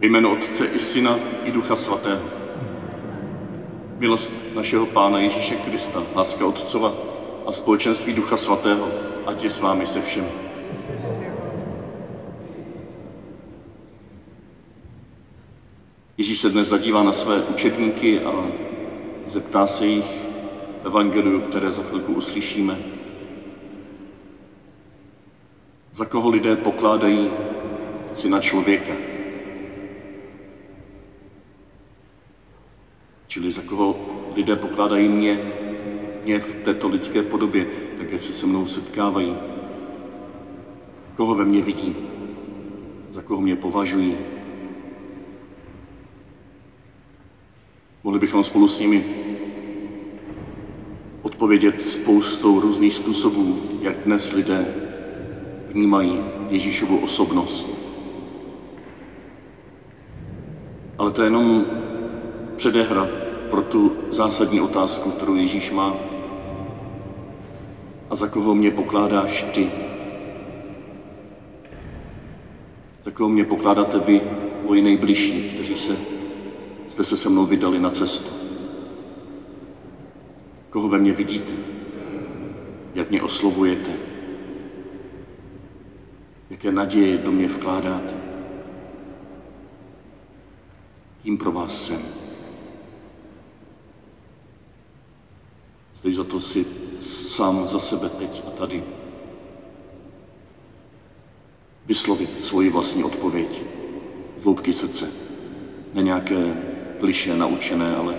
Ve jménu Otce i Syna i Ducha Svatého. Milost našeho Pána Ježíše Krista, láska Otcova a společenství Ducha Svatého, ať je s vámi se všemi. Ježíš se dnes zadívá na své učedníky a zeptá se jich evangeliu, které za chvilku uslyšíme. Za koho lidé pokládají syna člověka? Čili za koho lidé pokládají mě, mě v této lidské podobě, tak jak se se mnou setkávají. Koho ve mně vidí, za koho mě považují. Mohli bychom spolu s nimi odpovědět spoustou různých způsobů, jak dnes lidé vnímají Ježíšovu osobnost. Ale to je jenom předehra pro tu zásadní otázku, kterou Ježíš má. A za koho mě pokládáš ty? Za koho mě pokládáte vy, moji nejbližší, kteří se, jste se se mnou vydali na cestu? Koho ve mně vidíte? Jak mě oslovujete? Jaké naděje do mě vkládáte? Tím pro vás jsem. Stojí za to si sám za sebe teď a tady vyslovit svoji vlastní odpověď z hloubky srdce. Ne nějaké kliše naučené, ale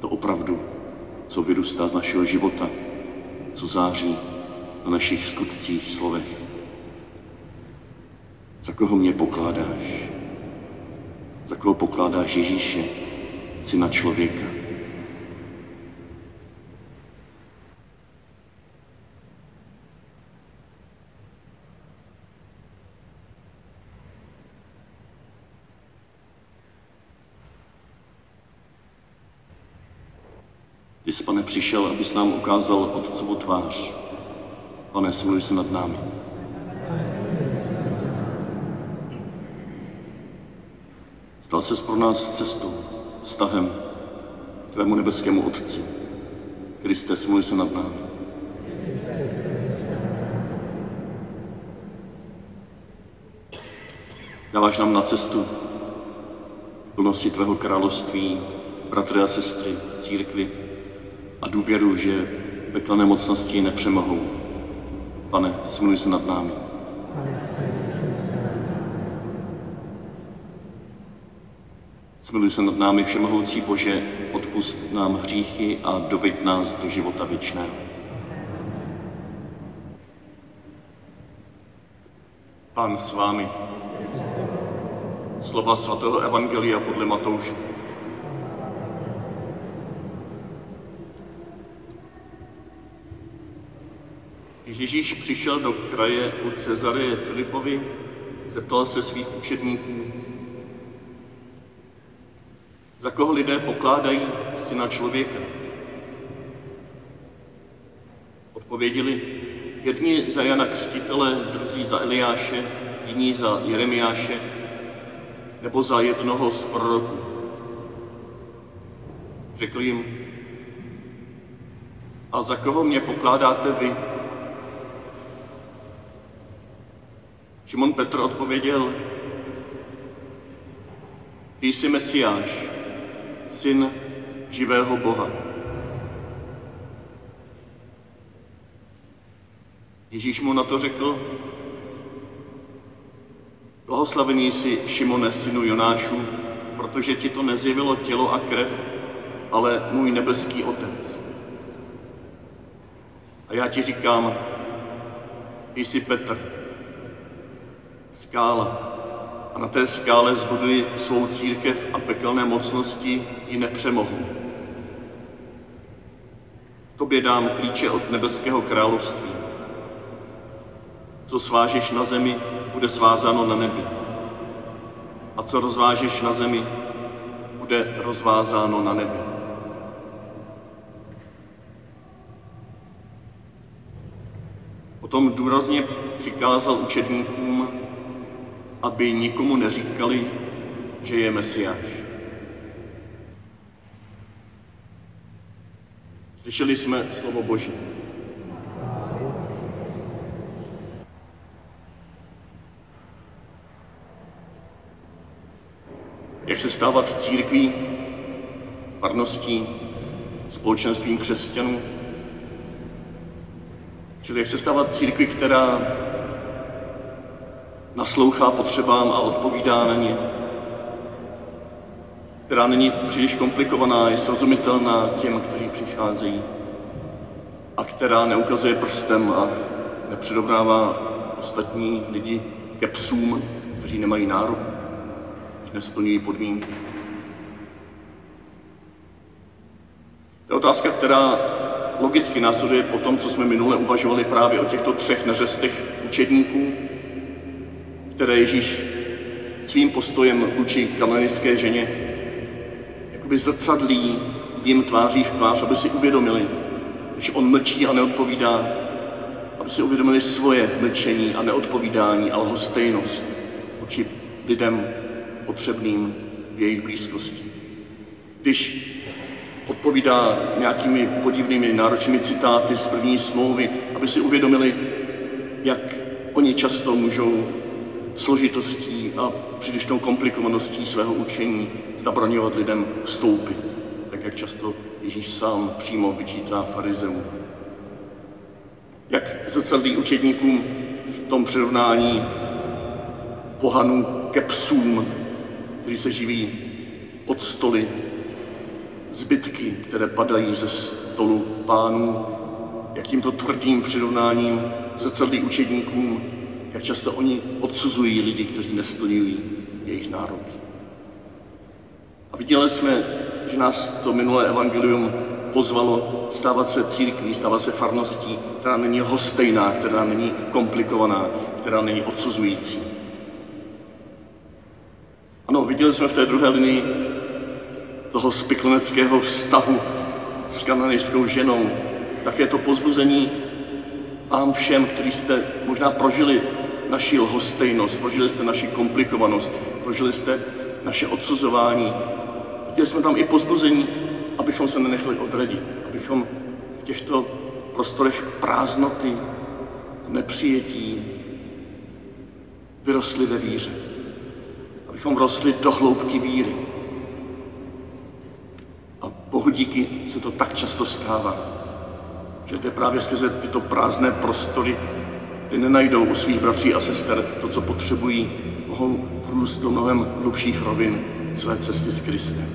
to opravdu, co vyrůstá z našeho života, co září na našich skutcích, slovech. Za koho mě pokládáš? Za koho pokládáš Ježíše, syna člověka? Ty jsi, pane, přišel, abys nám ukázal Otcovu tvář. Pane, smiluj se nad námi. Stal se pro nás cestou, vztahem k tvému nebeskému Otci. Kriste, smiluj se nad námi. Dáváš nám na cestu plnosti tvého království, bratry a sestry, církvy, a důvěru, že pekelné mocnosti nepřemohou. Pane, smiluj se nad námi. Smiluj se nad námi, Všemohoucí Bože, odpust nám hříchy a doveď nás do života věčného. Pán s vámi. Slova svatého Evangelia podle Matouše. Když Ježíš přišel do kraje u Cezareje Filipovi, zeptal se svých učedníků, za koho lidé pokládají syna člověka. Odpověděli, jedni za Jana Křtitele, druzí za Eliáše, jiní za Jeremiáše, nebo za jednoho z proroků. Řekl jim, a za koho mě pokládáte vy? Šimon Petr odpověděl, ty jsi Mesiáš, syn živého Boha. Ježíš mu na to řekl, blahoslavený jsi Šimone, synu Jonášu, protože ti to nezjevilo tělo a krev, ale můj nebeský Otec. A já ti říkám, jsi Petr, skála. A na té skále zbuduji svou církev a pekelné mocnosti ji nepřemohu. Tobě dám klíče od nebeského království. Co svážeš na zemi, bude svázáno na nebi. A co rozvážeš na zemi, bude rozvázáno na nebi. Potom důrazně přikázal učedníkům, aby nikomu neříkali, že je Mesiáš. Slyšeli jsme slovo Boží. Jak se stávat církví, farností, společenstvím křesťanů, čili jak se stávat církví, která naslouchá potřebám a odpovídá na ně, která není příliš komplikovaná, je srozumitelná těm, kteří přicházejí. A která neukazuje prstem a nepředobnává ostatní lidi ke psům, kteří nemají nárok, nesplňují podmínky. To je otázka, která logicky následuje po tom, co jsme minule uvažovali právě o těchto třech neřestech učedníků, které Ježíš svým postojem vůči kanonické ženě jakoby zrcadlí jim tváří v tvář, aby si uvědomili, když on mlčí a neodpovídá, aby si uvědomili svoje mlčení a neodpovídání a lhostejnost vůči lidem potřebným v jejich blízkosti. Když odpovídá nějakými podivnými náročnými citáty z první smlouvy, aby si uvědomili, jak oni často můžou složitostí a přílišnou komplikovaností svého učení zabraňovat lidem vstoupit, tak jak často Ježíš sám přímo vyčítá farizeům. Jak zrcadlí učedníkům v tom přirovnání pohanů ke psům, kteří se živí pod stoly, zbytky, které padají ze stolu pánů, jak tímto tvrdým přirovnáním zrcadlí učedníkům jak často oni odsuzují lidi, kteří nesplňují jejich nároky. A viděli jsme, že nás to minulé evangelium pozvalo stávat se církví, stávat se farností, která není hostejná, která není komplikovaná, která není odsuzující. Ano, viděli jsme v té druhé linii toho spikleneckého vztahu s kananejskou ženou, také to pozbuzení vám všem, kteří jste možná prožili naši lhostejnost, prožili jste naši komplikovanost, prožili jste naše odsuzování. Viděli jsme tam i pozbuzení, abychom se nenechali odradit, abychom v těchto prostorech prázdnoty, nepřijetí vyrostli ve víře. Abychom vrostli do hloubky víry. A Bohu díky se to tak často stává, že to je právě skrze tyto prázdné prostory ty nenajdou u svých bratří a sester to, co potřebují, mohou vrůst do mnohem hlubších rovin své cesty s Kristem.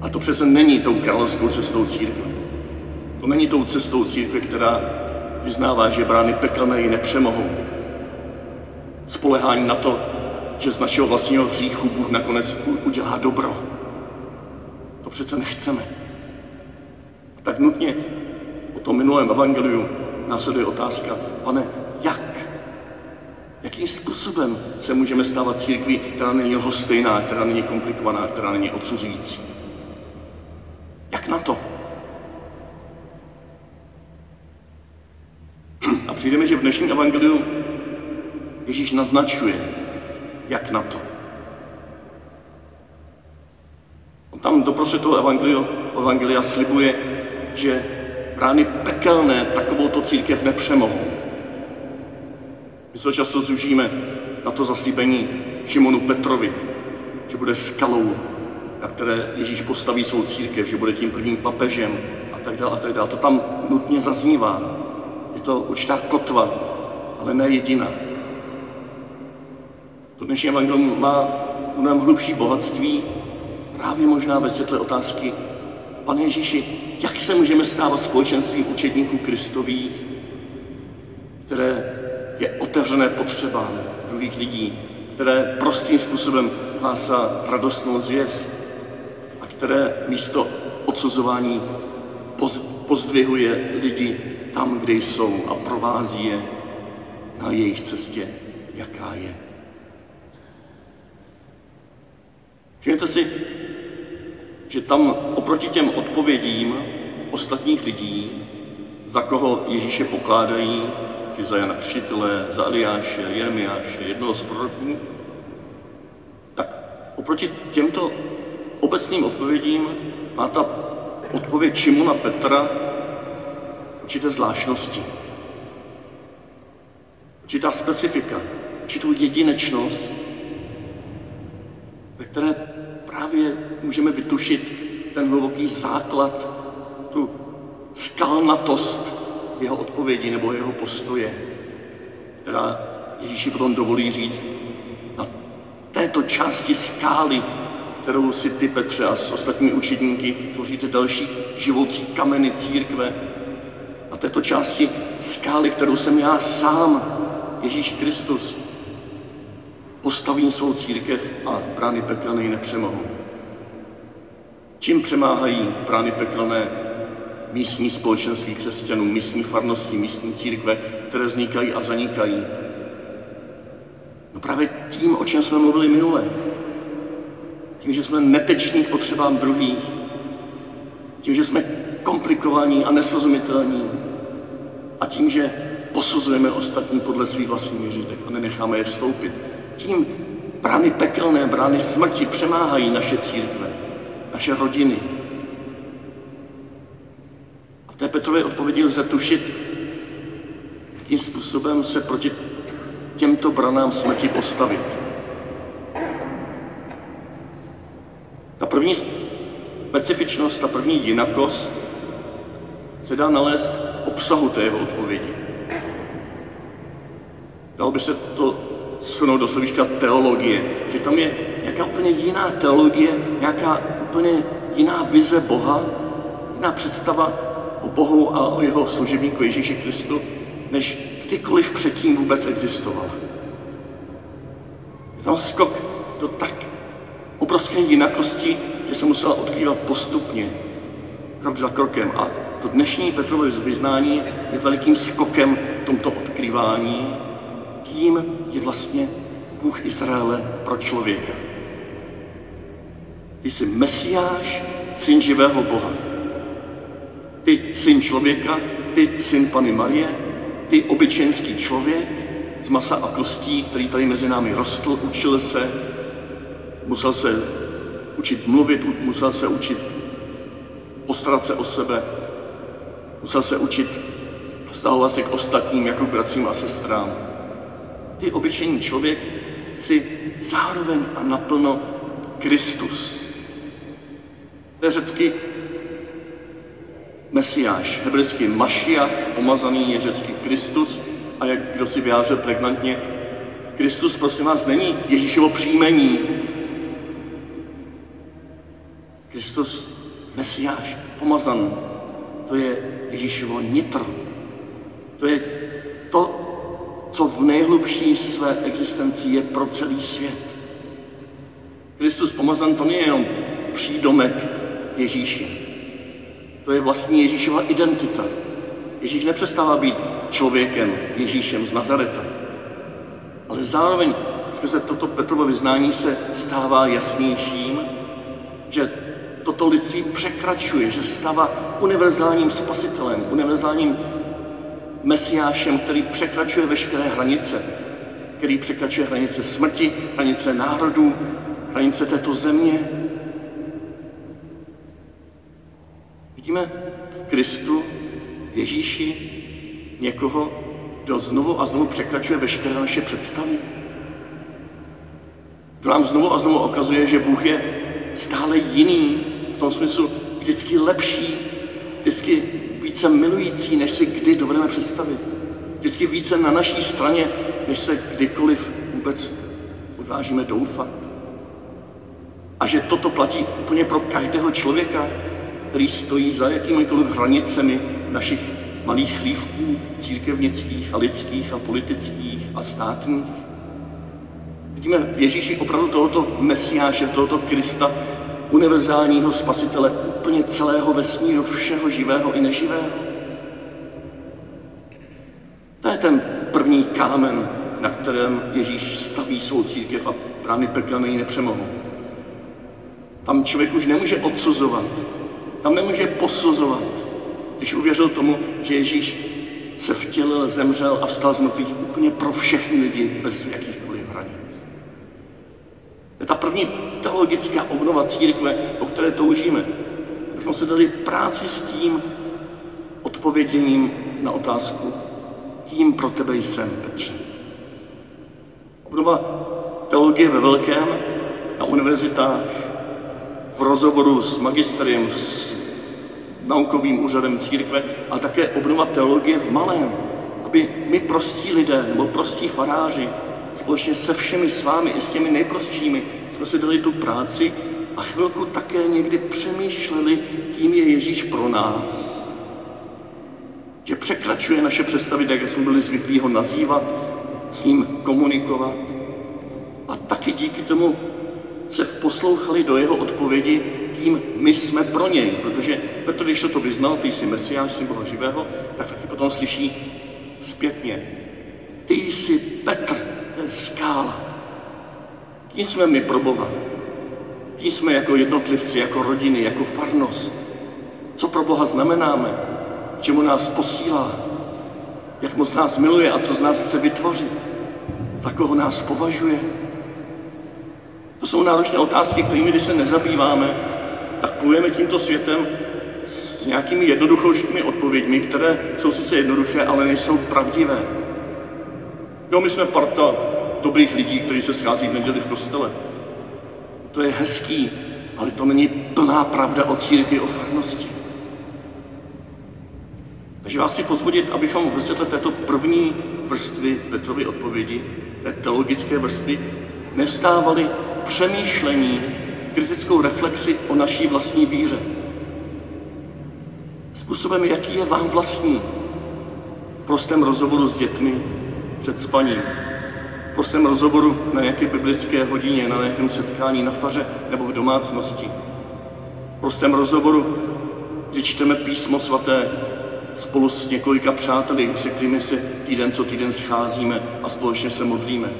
A to přece není tou královskou cestou církve. To není tou cestou církve, která vyznává, že brány pekelné ji nepřemohou. Spolehání na to, že z našeho vlastního hříchu Bůh nakonec udělá dobro. To přece nechceme. Tak nutně po tom minulém evangeliu následuje otázka, pane, jak? Jakým způsobem se můžeme stávat církví, která není lhostejná, která není komplikovaná, která není odsuzující? Jak na to? A přijdeme, že v dnešním evangeliu Ježíš naznačuje, jak na to. On tam doprostřed toho evangelia, evangelia slibuje, že brány pekelné takovouto církev nepřemohou. My se často zužíme na to zaslíbení Šimonu Petrovi, že bude skalou, na které Ježíš postaví svou církev, že bude tím prvním papežem a tak dále a tak dále. To tam nutně zaznívá. Je to určitá kotva, ale ne jediná. To dnešní evangelium má mnohem hlubší bohatství, právě možná ve světle otázky, Pane Ježíši, jak se můžeme stávat společenstvím učedníků Kristových, které je otevřené potřebám druhých lidí, které prostým způsobem hlásá radostnou zvěst a které místo odsuzování pozdvihuje lidi tam, kde jsou a provází je na jejich cestě, jaká je. Všimněte si, že tam oproti těm odpovědím ostatních lidí za koho Ježíše pokládají, či za Jana Křtitele, za Eliáše, Jeremiáše, jednoho z proroků, tak oproti těmto obecným odpovědím má ta odpověď Šimona Petra určité zvláštnosti, určitá specifika, určitou jedinečnost, ve které právě můžeme vytušit ten hluboký základ, tu skalnatost jeho odpovědi nebo jeho postoje, která Ježíši potom dovolí říct, na této části skály, kterou si ty, Petře, a s ostatními učitníky tvoříte další živoucí kameny církve, na této části skály, kterou jsem já sám, Ježíš Kristus, postavím svou církev a brány pekelné nepřemohou. Čím přemáhají brány pekelné místní společenství křesťanů, místní farnosti, místní církve, které vznikají a zanikají? No právě tím, o čem jsme mluvili minule. Tím, že jsme neteční k potřebám druhých. Tím, že jsme komplikovaní a nesrozumitelní. A tím, že posuzujeme ostatní podle svých vlastních měřitek a nenecháme je vstoupit. Tím brány pekelné, brány smrti přemáhají naše církve, naše rodiny. A v té Petrově odpovědi lze tušit, jakým způsobem se proti těmto branám smrti postavit. Ta první specifičnost, ta první jinakost se dá nalézt v obsahu té jeho odpovědi. Dalo by se to schonout do slovíčka teologie, že tam je nějaká úplně jiná teologie, nějaká úplně jiná vize Boha, jiná představa o Bohu a o jeho služebníku Ježíši Kristu, než kdykoliv předtím vůbec existovala. Je tam skok do tak obrovské jinakosti, že se musela odkrývat postupně, krok za krokem. A to dnešní Petrovo vyznání je velikým skokem v tomto odkrývání, kým je vlastně Bůh Izraele pro člověka. Ty jsi Mesiáš, syn živého Boha. Ty syn člověka, ty syn Pany Marie, ty obyčejný člověk z masa a kostí, který tady mezi námi rostl, učil se, musel se učit mluvit, musel se učit postarat se o sebe, musel se učit vztahovat se k ostatním jako k bratřím a sestrám. Ty obyčejný člověk si zároveň a naplno Kristus. To je řecky Mesiáš, hebrejský Mašiach, pomazaný je řecký Kristus a jak kdo si vyjádřil pregnantně, Kristus, prosím vás, není Ježíšovo příjmení. Kristus, Mesiáš, pomazaný, to je Ježíšovo nitro. To je to, co v nejhlubší své existenci je pro celý svět. Kristus pomazan to není jenom přídomek Ježíše. To je vlastní Ježíšova identita. Ježíš nepřestává být člověkem, Ježíšem z Nazareta. Ale zároveň skrze toto Petrovo vyznání se stává jasnějším, že toto lidství překračuje, že se stává univerzálním spasitelem, univerzálním mesiášem, který překračuje veškeré hranice, který překračuje hranice smrti, hranice národů, hranice této země. Vidíme v Kristu, Ježíši, někoho, kdo znovu a znovu překračuje veškeré naše představy. Kdo nám znovu a znovu ukazuje, že Bůh je stále jiný, v tom smyslu vždycky lepší, vždycky více milující, než si kdy dovedeme představit. Vždycky více na naší straně, než se kdykoliv vůbec odvážíme doufat. A že toto platí úplně pro každého člověka, který stojí za jakýmikoliv hranicemi našich malých chlívků církevnických a lidských a politických a státních. Vidíme v Ježíši opravdu tohoto mesiáše, tohoto Krista, univerzálního spasitele úplně celého vesmíru, všeho živého i neživého. To je ten první kámen, na kterém Ježíš staví svou církev a brány pekelné ji nepřemohou. Tam člověk už nemůže odsuzovat, tam nemůže posuzovat, když uvěřil tomu, že Ježíš se vtělil, zemřel a vstal z mrtvých úplně pro všechny lidi bez jakýchkoliv hranic. Je ta první teologická obnova církve, o které toužíme. Abychom se dali práci s tím odpověděním na otázku, kým pro tebe jsem, Petře. Obnova teologie ve velkém, na univerzitách, v rozhovoru s magistriem, s naukovým úřadem církve, a také obnova teologie v malém, aby my prostí lidé nebo prostí faráři společně se všemi s vámi i s těmi nejprostšími jsme si dali tu práci a chvilku také někdy přemýšleli, kým je Ježíš pro nás. Že překračuje naše představy, jak jsme byli zvyklí ho nazývat, s ním komunikovat. A taky díky tomu se poslouchali do jeho odpovědi, kým my jsme pro něj. Protože Petr, když to vyznal, ty jsi mesiáš, jsi Boha živého, tak taky potom slyší zpětně. Ty jsi Petr, to je skála. Kým jsme my pro Boha? Kým jsme jako jednotlivci, jako rodiny, jako farnost? Co pro Boha znamenáme? Čemu nás posílá? Jak moc nás miluje a co z nás chce vytvořit? Za koho nás považuje? To jsou náročné otázky, kterými, když se nezabýváme, tak plujeme tímto světem s nějakými jednoduchými odpověďmi, které jsou sice jednoduché, ale nejsou pravdivé. Jo, my jsme parta dobrých lidí, kteří se schází v neděli v kostele. To je hezký, ale to není plná pravda o církvi, o farnosti. Takže vás chci pozvodit, abychom ve světle této první vrstvy Petrovy odpovědi, té teologické vrstvy, nevstávali přemýšlení, kritickou reflexi o naší vlastní víře. Způsobem, jaký je vám vlastní. V prostém rozhovoru s dětmi před spaním, v prostém rozhovoru na nějaké biblické hodině, na nějakém setkání na faře nebo v domácnosti. V prostém rozhovoru, kdy čteme písmo svaté spolu s několika přáteli, se kterými se týden co týden scházíme a společně se modlíme.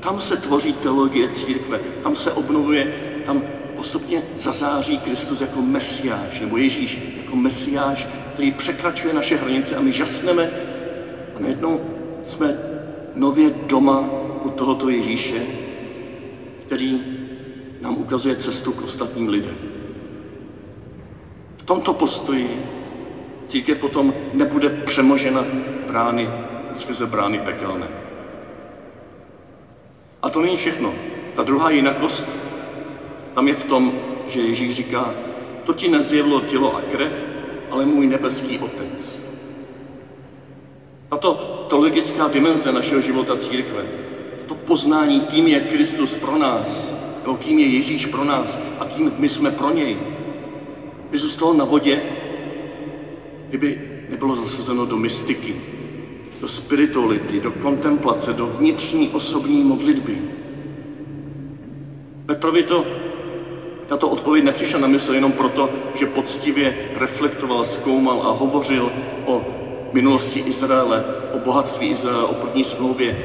Tam se tvoří teologie církve, tam se obnovuje, tam postupně zazáří Kristus jako mesiáš, nebo Ježíš jako mesiáš, který překračuje naše hranice a my žasneme a najednou jsme nově doma u tohoto Ježíše, který nám ukazuje cestu k ostatním lidem. V tomto postoji církev potom nebude přemožena brány, skrze brány pekelné. A to není všechno. Ta druhá jinakost, tam je v tom, že Ježíš říká, to ti nezjevilo tělo a krev, ale můj nebeský otec. Tato teologická dimenze našeho života církve, to poznání, kým je Kristus pro nás, nebo kým je Ježíš pro nás a kým my jsme pro něj, by zůstalo na vodě, kdyby nebylo zasazeno do mystiky, do spirituality, do kontemplace, do vnitřní osobní modlitby. Petrovi to, tato odpověď nepřišla na mysl jenom proto, že poctivě reflektoval, zkoumal a hovořil o minulosti Izraele, o bohatství Izraele, o první smlouvě.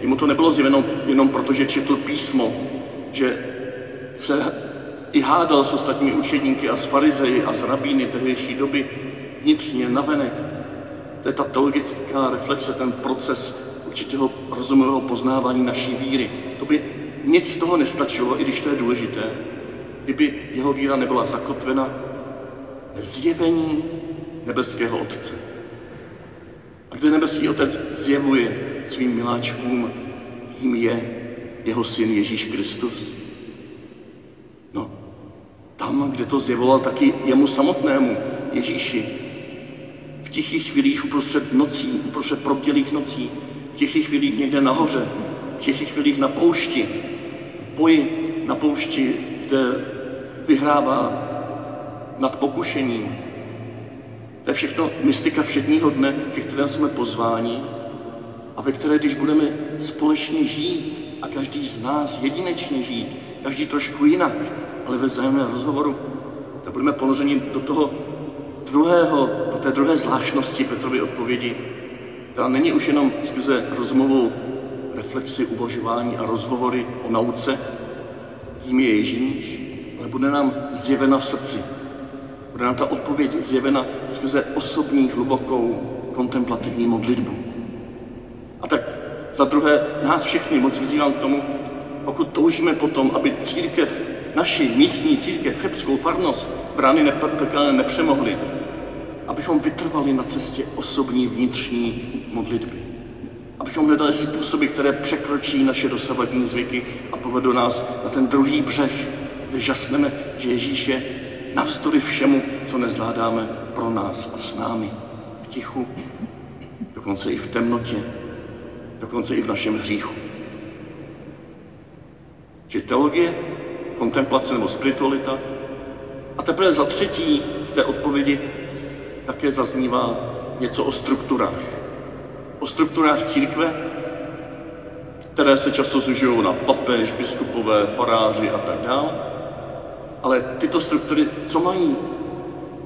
Jemu to nebylo zjeveno jenom proto, že četl písmo, že se i hádal s ostatními učedníky a s farizeji a s rabíny tehdejší doby vnitřně, navenek. To je ta teologická reflexe, ten proces určitého rozumového poznávání naší víry. To by nic z toho nestačilo, i když to je důležité, kdyby jeho víra nebyla zakotvena ve zjevení nebeského Otce. A kde nebeský Otec zjevuje svým miláčkům, jim je jeho syn Ježíš Kristus. No, tam, kde to zjevoval taky jemu samotnému, Ježíši, v tichých chvílích uprostřed nocí, uprostřed probdělých nocí, v tichých chvílích někde nahoře, v tichých chvílích na poušti, v boji na poušti, kde vyhrává nad pokušením. To je všechno mystika všedního dne, ke kterému jsme pozváni a ve které, když budeme společně žít a každý z nás jedinečně žít, každý trošku jinak, ale ve vzájemném rozhovoru, tak budeme ponořeni do toho druhého, do té druhé zvláštnosti Petrovy odpovědi, která není už jenom skrze rozmovou reflexy, uvažování a rozhovory o nauce, tím je Ježíš, ale bude nám zjevena v srdci. Bude nám ta odpověď zjevena skrze osobní, hlubokou, kontemplativní modlitbu. A tak za druhé, nás všechny moc vyzývám k tomu, pokud toužíme potom, aby církev, naši místní církev, chebskou farnost, brány pekelné nepřemohly, abychom vytrvali na cestě osobní vnitřní modlitby. Abychom hledali způsoby, které překročí naše dosavadní zvyky a povedou nás na ten druhý břeh, kde žasneme, že Ježíš je navzdory všemu, co nezvládáme pro nás a s námi. V tichu, dokonce i v temnotě, dokonce i v našem hříchu. Či teologie, kontemplace nebo spiritualita. A teprve za třetí v té odpovědi také zaznívá něco o strukturách. O strukturách církve, které se často zužují na papež, biskupové, faráři a tak dále. Ale tyto struktury, co mají,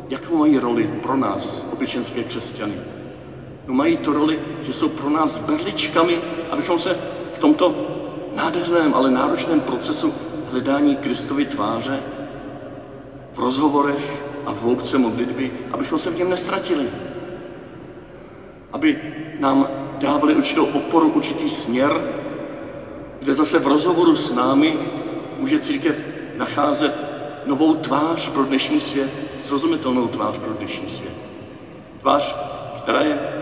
jakou mají roli pro nás, obyčenské křesťany? No mají to roli, že jsou pro nás berličkami, abychom se v tomto nádherném, ale náročném procesu hledání Kristovy tváře v rozhovorech a v hloubce modlitby, abychom se v něm nestratili. Aby nám dávali určitou oporu, určitý směr, kde zase v rozhovoru s námi může církev nacházet novou tvář pro dnešní svět, srozumitelnou tvář pro dnešní svět. Tvář, která je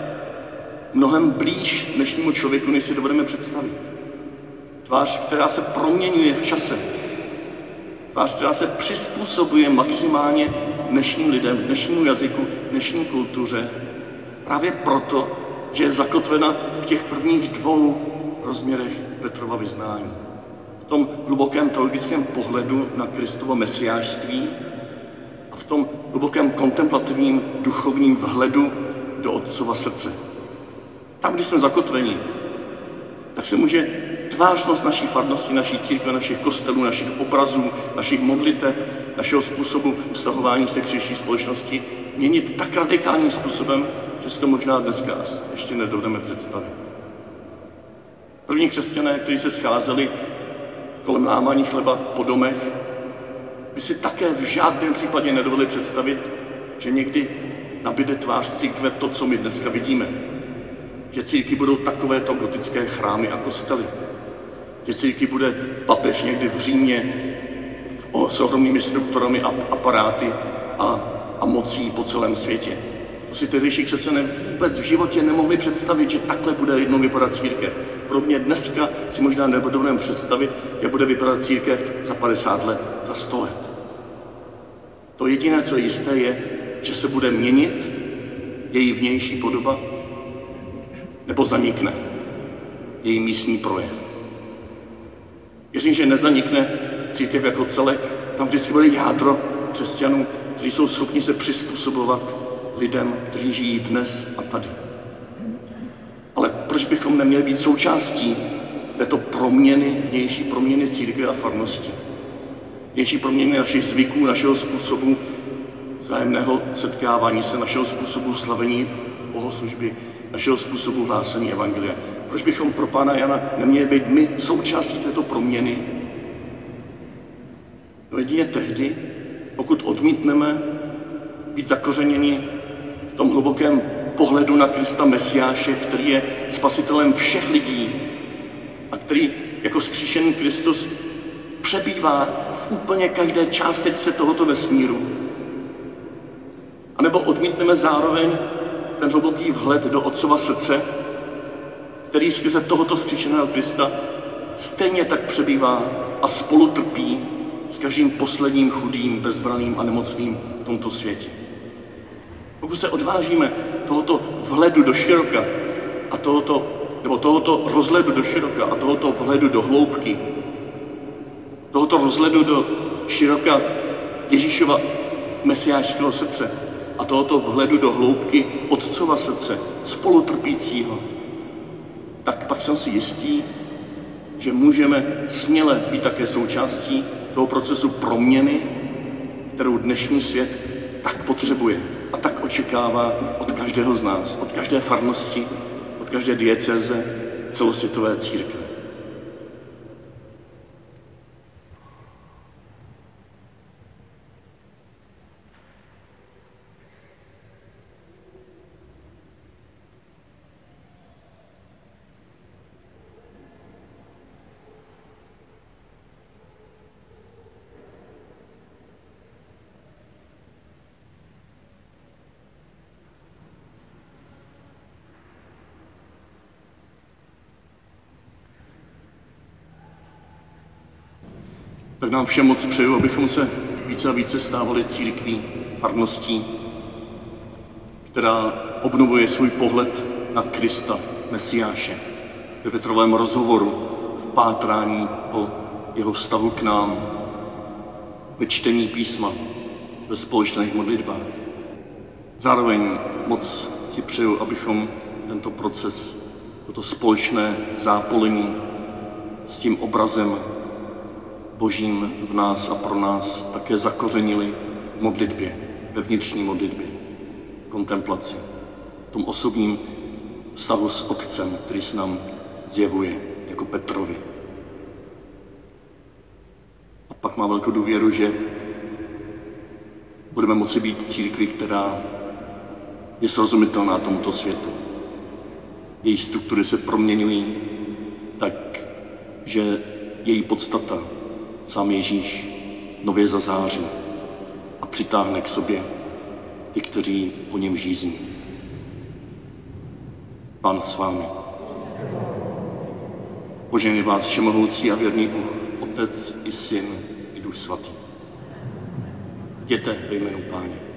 mnohem blíž dnešnímu člověku, než si dovedeme představit. Tvář, která se proměňuje v čase. Tvář, která se přizpůsobuje maximálně dnešním lidem, dnešnímu jazyku, dnešní kultuře. Právě proto, že je zakotvena v těch prvních dvou rozměrech Petrova vyznání. V tom hlubokém teologickém pohledu na Kristovo mesiářství a v tom hlubokém kontemplativním duchovním vhledu do Otcova srdce. Tam, kde jsme zakotveni, tak se může tvářnost naší farnosti, naší církve, našich kostelů, našich obrazů, našich modliteb, našeho způsobu vztahování se k širší společnosti měnit tak radikálním způsobem, že si to možná dneska ještě nedovedeme představit. První křesťané, kteří se scházeli kolem lámaní chleba po domech, by si také v žádném případě nedovedli představit, že někdy nabide tvář církve to, co my dneska vidíme že círky budou takovéto gotické chrámy a kostely. Že círky bude papež někdy v Římě s ohromnými strukturami a aparáty a, a mocí po celém světě. To si tehdejší křesťané vůbec v životě nemohli představit, že takhle bude jednou vypadat církev. Mě dneska si možná nebudeme představit, jak bude vypadat církev za 50 let, za 100 let. To jediné, co je jisté, je, že se bude měnit její vnější podoba nebo zanikne její místní projev. Věřím, že nezanikne církev jako celek, tam vždycky bude jádro křesťanů, kteří jsou schopni se přizpůsobovat lidem, kteří žijí dnes a tady. Ale proč bychom neměli být součástí této proměny, vnější proměny církve a farnosti? Vnější proměny našich zvyků, našeho způsobu zájemného setkávání se, našeho způsobu slavení bohoslužby, našeho způsobu hlásení Evangelia. Proč bychom pro Pána Jana neměli být my součástí této proměny? No jedině tehdy, pokud odmítneme být zakořeněni v tom hlubokém pohledu na Krista Mesiáše, který je spasitelem všech lidí a který jako zkříšený Kristus přebývá v úplně každé částečce tohoto vesmíru. A nebo odmítneme zároveň ten hluboký vhled do Otcova srdce, který skrze tohoto vzkříšeného Krista stejně tak přebývá a spolu trpí s každým posledním chudým, bezbraným a nemocným v tomto světě. Pokud se odvážíme tohoto vhledu do široka a tohoto, nebo tohoto rozhledu do široka a tohoto vhledu do hloubky, tohoto rozhledu do široka Ježíšova mesiářského srdce, a tohoto vhledu do hloubky otcova srdce, spolutrpícího, tak pak jsem si jistý, že můžeme směle být také součástí toho procesu proměny, kterou dnešní svět tak potřebuje a tak očekává od každého z nás, od každé farnosti, od každé diecéze celosvětové církve. Tak nám všem moc přeju, abychom se více a více stávali církví, farností, která obnovuje svůj pohled na Krista, Mesiáše, ve větrovém rozhovoru, v pátrání po jeho vztahu k nám, ve čtení písma, ve společných modlitbách. Zároveň moc si přeju, abychom tento proces, toto společné zápolení s tím obrazem Božím v nás a pro nás také zakořenili v modlitbě, ve vnitřní modlitbě, kontemplaci, v tom osobním vztahu s Otcem, který se nám zjevuje jako Petrovi. A pak má velkou důvěru, že budeme moci být církví, která je srozumitelná tomuto světu. Její struktury se proměňují tak, že její podstata, sám Ježíš, nově zazáří a přitáhne k sobě ty, kteří po něm žízní. Pán s vámi. Požený vás všemohoucí a věrný Bůh, Otec i Syn i Duch Svatý. Jděte ve jménu Páně.